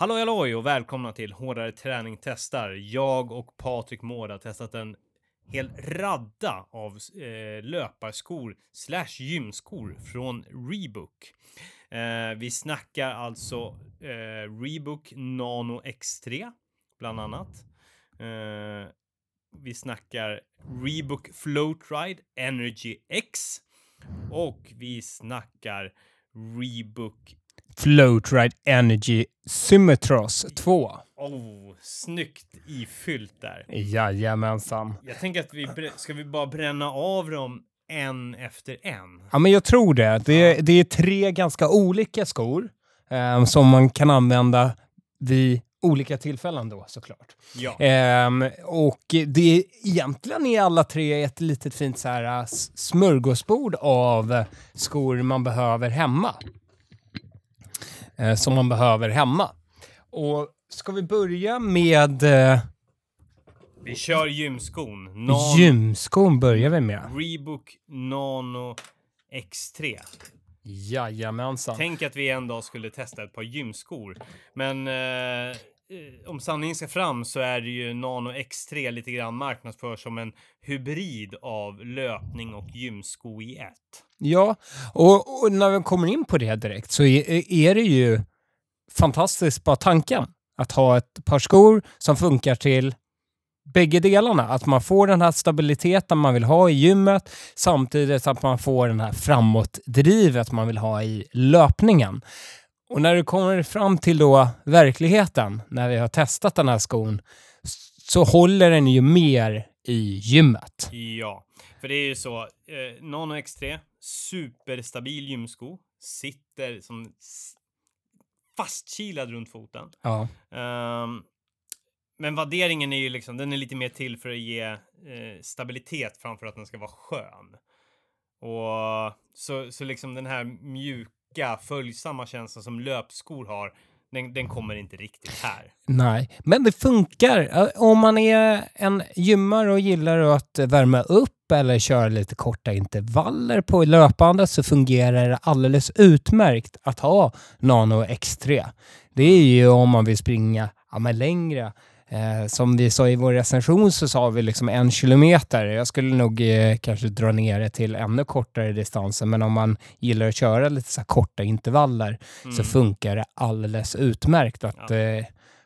Hallå halloj och välkomna till Hårdare Träning Testar. Jag och Patrik Mård har testat en hel radda av eh, löparskor slash gymskor från Rebook. Eh, vi snackar alltså eh, Rebook Nano X3 bland annat. Eh, vi snackar Rebook Floatride Energy X och vi snackar Rebook Floatride Energy Symmetros 2. Oh, snyggt ifyllt där. Jajamensan. Jag tänker att vi ska vi bara bränna av dem en efter en. Ja, men jag tror det. Det, det är tre ganska olika skor eh, som man kan använda vid olika tillfällen då såklart. Ja, Ehm, och det är, egentligen är alla tre ett litet fint så här smörgåsbord av skor man behöver hemma. Eh, som man behöver hemma. Och ska vi börja med eh, vi kör gymskon. Nan- gymskon börjar vi med. Rebook Nano X3. Jajamensan. Tänk att vi en dag skulle testa ett par gymskor. Men eh, Eh, om sanningen ska fram så är det ju Nano X3 lite grann marknadsför som en hybrid av löpning och gymsko i ett. Ja, och, och när vi kommer in på det direkt så är, är det ju fantastiskt bara tanken att ha ett par skor som funkar till bägge delarna. Att man får den här stabiliteten man vill ha i gymmet samtidigt att man får den här framåtdrivet man vill ha i löpningen. Och när det kommer fram till då verkligheten, när vi har testat den här skon, så håller den ju mer i gymmet. Ja, för det är ju så. Eh, Nano X3, superstabil gymsko. Sitter som fastkilad runt foten. Ja. Ehm, men vadderingen är ju liksom, den är lite mer till för att ge eh, stabilitet framför att den ska vara skön. Och så, så liksom den här mjuka, följsamma känslan som löpskor har, den, den kommer inte riktigt här. Nej, men det funkar. Eh, om man är en gymmare och gillar att värma upp eller köra lite korta intervaller på löpande så fungerar det alldeles utmärkt att ha Nano X3. Det är ju om man vill springa ja, längre. Eh, som vi sa i vår recension så sa vi liksom en kilometer. Jag skulle nog eh, kanske dra ner det till ännu kortare distanser, men om man gillar att köra lite så korta intervaller Mm, så funkar det alldeles utmärkt att Ja. eh,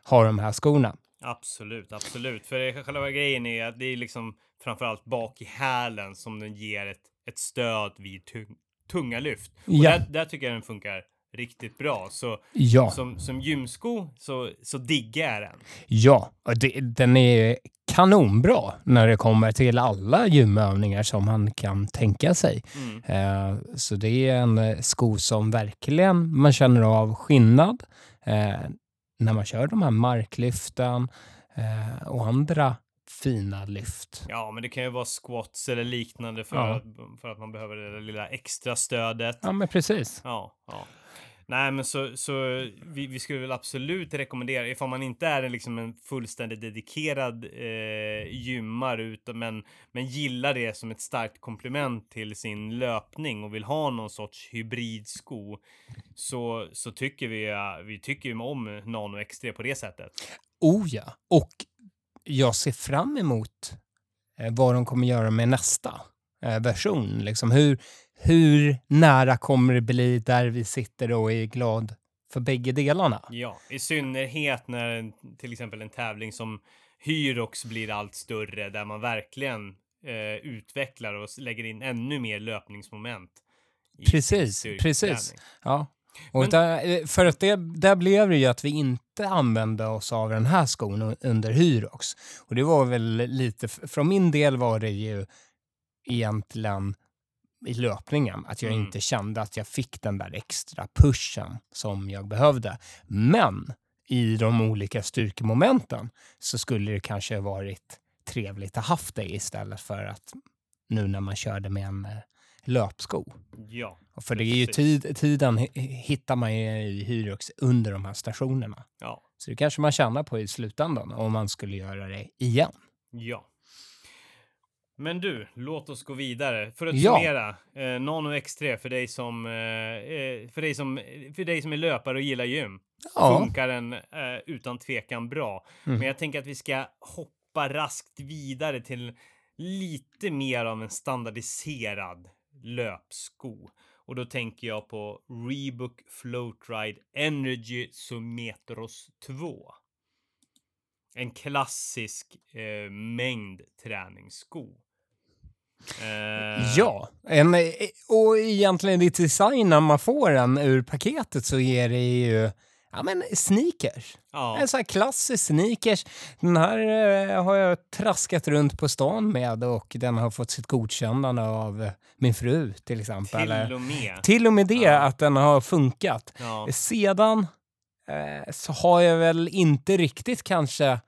ha de här skorna. absolut, absolut. För det, själva grejen är att det är liksom framförallt bak i hälen som den ger ett, ett stöd vid tung, tunga lyft. Och Ja. där, där tycker jag den funkar riktigt bra. Så Ja, som, som gymsko så, så diggar jag den. ja. Det, den är kanonbra när det kommer till alla gymövningar som man kan tänka sig. Mm. Eh, så det är en eh, sko som verkligen man känner av skillnad eh, när man kör de här marklyften eh, och andra fina lyft. Ja, men det kan ju vara squats eller liknande för, Ja. att, för att man behöver det lilla extra stödet. Ja, men precis. Ja, ja. Nej, men så, så vi, vi skulle väl absolut rekommendera, ifall man inte är en, liksom en fullständigt dedikerad eh, gymmare, utan, men, men gillar det som ett starkt komplement till sin löpning och vill ha någon sorts hybridsko, så, så tycker vi, vi tycker ju om Nano X3 på det sättet. Oh ja. Och jag ser fram emot eh, vad de kommer göra med nästa eh, version. Liksom hur, hur nära kommer det bli där vi sitter och är glad för bägge delarna? Ja, i synnerhet när till exempel en tävling som Hyrox blir allt större, där man verkligen eh, utvecklar och lägger in ännu mer löpningsmoment. Precis, precis. Ja. Och Men- där, eh, för att det, där blev det ju att vi inte använde oss av den här skon under Hyrox. Och det var väl lite, från min del var det ju egentligen i löpningen, att jag Mm. inte kände att jag fick den där extra pushen som jag behövde. Men i de olika styrkemomenten så skulle det kanske varit trevligt att haft det istället för att nu när man körde med en eh, löpsko. Ja, För det är ju tid, tiden hi- hittar man ju i Hyrox under de här stationerna. ja, Så det kanske man tjänar på i slutändan om man skulle göra det igen. ja. Men du, låt oss gå vidare. För att Ja. summera, eh, Nano X3 för dig som, eh, eh, för dig som, för dig som är löpare och gillar gym. Ja. Funkar den eh, utan tvekan bra. Mm. Men jag tänker att vi ska hoppa raskt vidare till lite mer av en standardiserad löpsko. Och då tänker jag på Reebok Floatride Energy Sumetros 2. En klassisk eh, mängd träningssko. Eh, Ja, en, eh, och egentligen i design när man får den ur paketet så är det ju ja, men sneakers. ja. En sån här klassisk sneakers. Den här eh, har jag traskat runt på stan med och den har fått sitt godkännande av min fru till exempel. Till och med. till och med det, Ja. att den har funkat. Ja. Sedan eh, så har jag väl inte riktigt kanske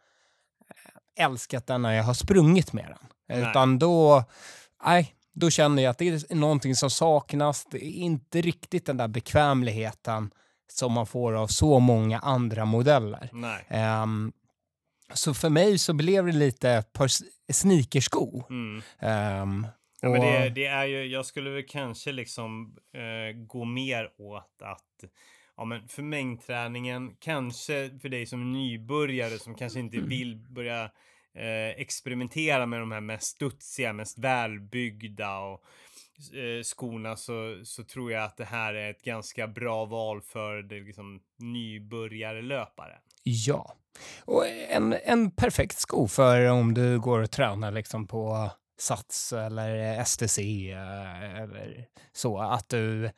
älskat den när jag har sprungit med den. Nej. Utan då, nej, då känner jag att det är någonting som saknas. Det är inte riktigt den där bekvämligheten som man får av så många andra modeller. Nej. Ehm, så för mig så blev det lite ett par sneakersko. Mm. Ehm, Ja, men det, det är ju, jag skulle väl kanske liksom eh, gå mer åt att Ja, men för mängdträningen, kanske för dig som nybörjare som kanske inte vill börja Eh, experimentera med de här mest studsiga, mest välbyggda och eh, skorna så, så tror jag att det här är ett ganska bra val för det liksom nybörjarlöpare. Ja. Och en, en perfekt sko för om du går och tränar liksom på Sats eller STC eh, eller så. Att du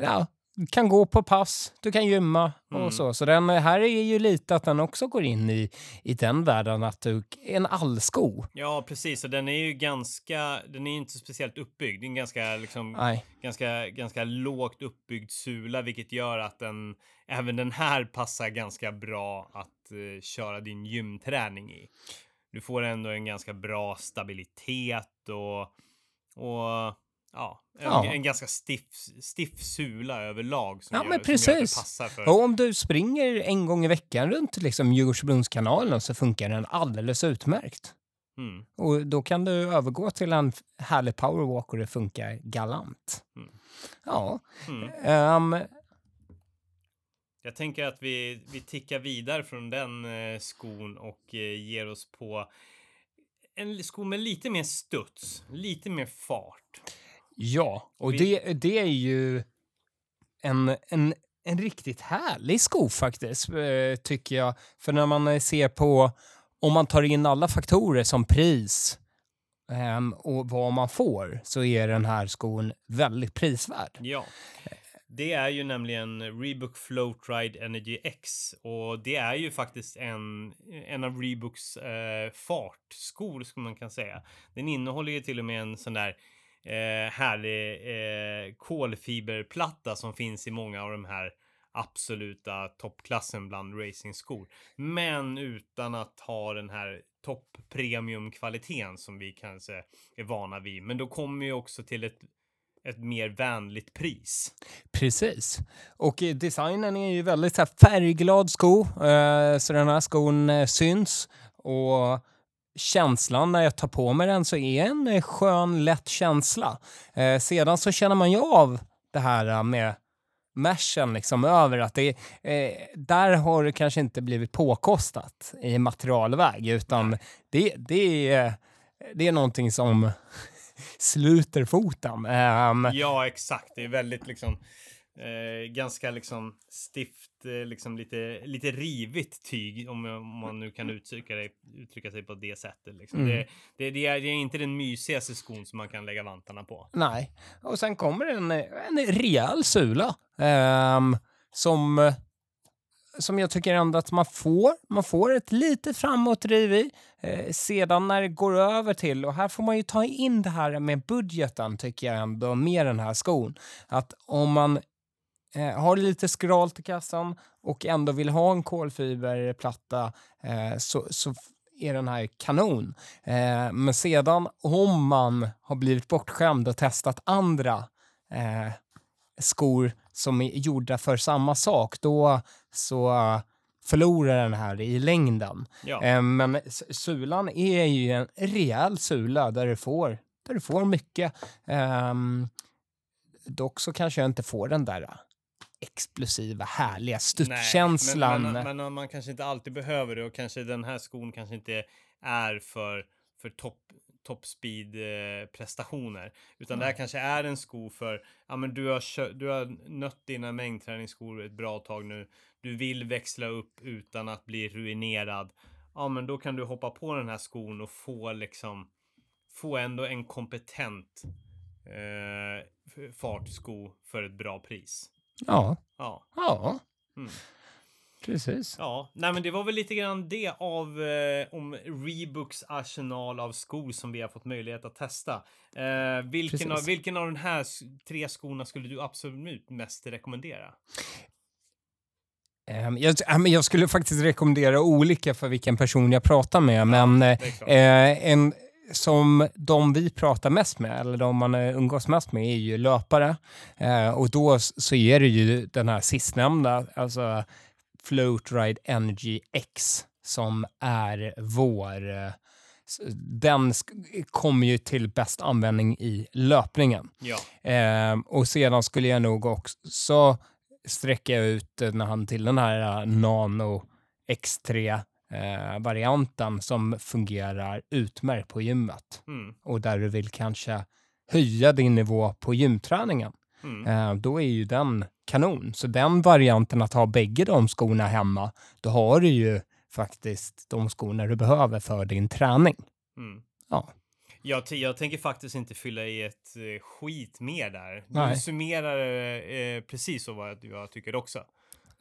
ja, kan gå på pass, du kan gymma Mm. och så. Så den här är ju lite att den också går in i, i den världen att du, en allsko. Ja, precis. Och den är ju ganska, den är inte speciellt uppbyggd. Det är en ganska liksom Nej, ganska, ganska lågt uppbyggd sula, vilket gör att den, även den här passar ganska bra att eh, köra din gymträning i. Du får ändå en ganska bra stabilitet och, och ja, en, Ja. en ganska stiff, stiff sula överlag som, Ja, gör, men som gör att det precis. passar för. och om du springer en gång i veckan runt liksom Djurgårdsbrunnskanalen så funkar den alldeles utmärkt. Mm. Och då kan du övergå till en härlig powerwalk och det funkar galant. Mm. Ja. Mm. ehm, Jag tänker att vi, vi tickar vidare från den eh, skon och eh, ger oss på en sko med lite mer studs, lite mer fart. Ja, och Vi- det, det är ju en, en, en riktigt härlig sko faktiskt, eh, tycker jag. För när man eh, ser på, om man tar in alla faktorer som pris ehm, och vad man får, så är den här skon väldigt prisvärd. Ja. Det är ju nämligen Reebok Floatride Energy X och det är ju faktiskt en, en av Reeboks eh, fartskor som man kan säga. Den innehåller ju till och med en sån där eh, härlig eh, kolfiberplatta som finns i många av de här absoluta toppklassen bland racingskor. Men utan att ha den här topp premium kvaliteten som vi kanske är vana vid. Men då kommer ju också till ett ett mer vänligt pris. Precis. Och eh, designen är ju väldigt så här, färgglad sko, eh, så den här skon eh, syns. Och känslan när jag tar på mig den så är en eh, skön, lätt känsla. Eh, sedan så känner man ju av det här eh, med meshen liksom över att det eh, där har det kanske inte blivit påkostat i materialväg utan det, det, är, det är någonting som sluter foten. Ehm, Ja, exakt. Det är väldigt liksom eh, ganska liksom stift, eh, liksom lite, lite rivigt tyg om, om man nu kan uttrycka, det, uttrycka sig på det sättet. Liksom. Mm. Det, det, det, är, det är inte den mysigaste skon som man kan lägga vantarna på. Nej. Och sen kommer en, en rejäl sula ehm, som, som jag tycker ändå att man får. Man får ett lite framåtdriv i. Eh, sedan när det går över till, och här får man ju ta in det här med budgeten tycker jag ändå med den här skon. Att om man eh, har lite skralt i kassan och ändå vill ha en kolfiberplatta eh, så, så är den här kanon. Eh, men sedan om man har blivit bortskämd och testat andra eh, skor som är gjorda för samma sak, då så förlora den här i längden. Ja. Eh, men sulan är ju en rejäl sula där du får, där du får mycket. Ehm, dock så kanske jag inte får den där explosiva, härliga studskänslan. Men, men, men man kanske inte alltid behöver det och kanske den här skon kanske inte är för, för topp top speed eh, prestationer. Utan det här kanske är en sko för, ja men du har, du har nött dina mängdträningsskor ett bra tag nu. Du vill växla upp utan att bli ruinerad. Ja men då kan du hoppa på den här skon och få liksom, få ändå en kompetent eh, fartsko för ett bra pris. Ja, Ja. ja. Mm. Precis. Ja, nej men det var väl lite grann det av eh, om Reeboks arsenal av skor som vi har fått möjlighet att testa. Eh, vilken, av, vilken av de här tre skorna skulle du absolut mest rekommendera? Ehm, jag, ja, jag skulle faktiskt rekommendera olika för vilken person jag pratar med, men eh, eh, en som de vi pratar mest med, eller de man eh, umgås mest med, är ju löpare. Eh, och då så är det ju den här sistnämnda, alltså Float Ride Energy X, som är vår... eh, Den kommer ju till bäst användning i löpningen. Ja, och sedan skulle jag nog också sträcka ut den här till den här eh, Nano X3-varianten som fungerar utmärkt på gymmet. mm, Och där du vill kanske höja din nivå på gymträningen. mm. Eh, då är ju den kanon. Så den varianten att ha bägge de skorna hemma, då har du ju faktiskt de skorna du behöver för din träning. Mm. Ja. Jag, jag tänker faktiskt inte fylla i ett eh, skit mer där. Nej. Du summerar eh, precis så vad jag tycker också.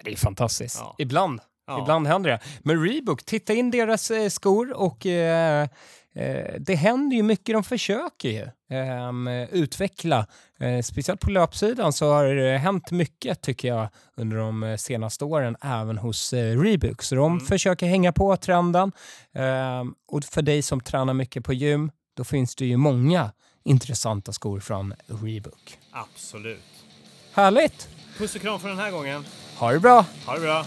Det är fantastiskt. Ja. Ibland. Ja. Ibland händer det. Men Reebok, titta in deras eh, skor och eh, eh, det händer ju mycket. De försöker ju ehm, utveckla. Eh, speciellt på löpsidan så har det hänt mycket tycker jag under de senaste åren även hos eh, Reebok. Så de Mm. försöker hänga på trenden. Ehm, och för dig som tränar mycket på gym, då finns det ju många intressanta skor från Reebok. Absolut. Härligt! Puss och kram för den här gången. Ha det bra! Ha det bra.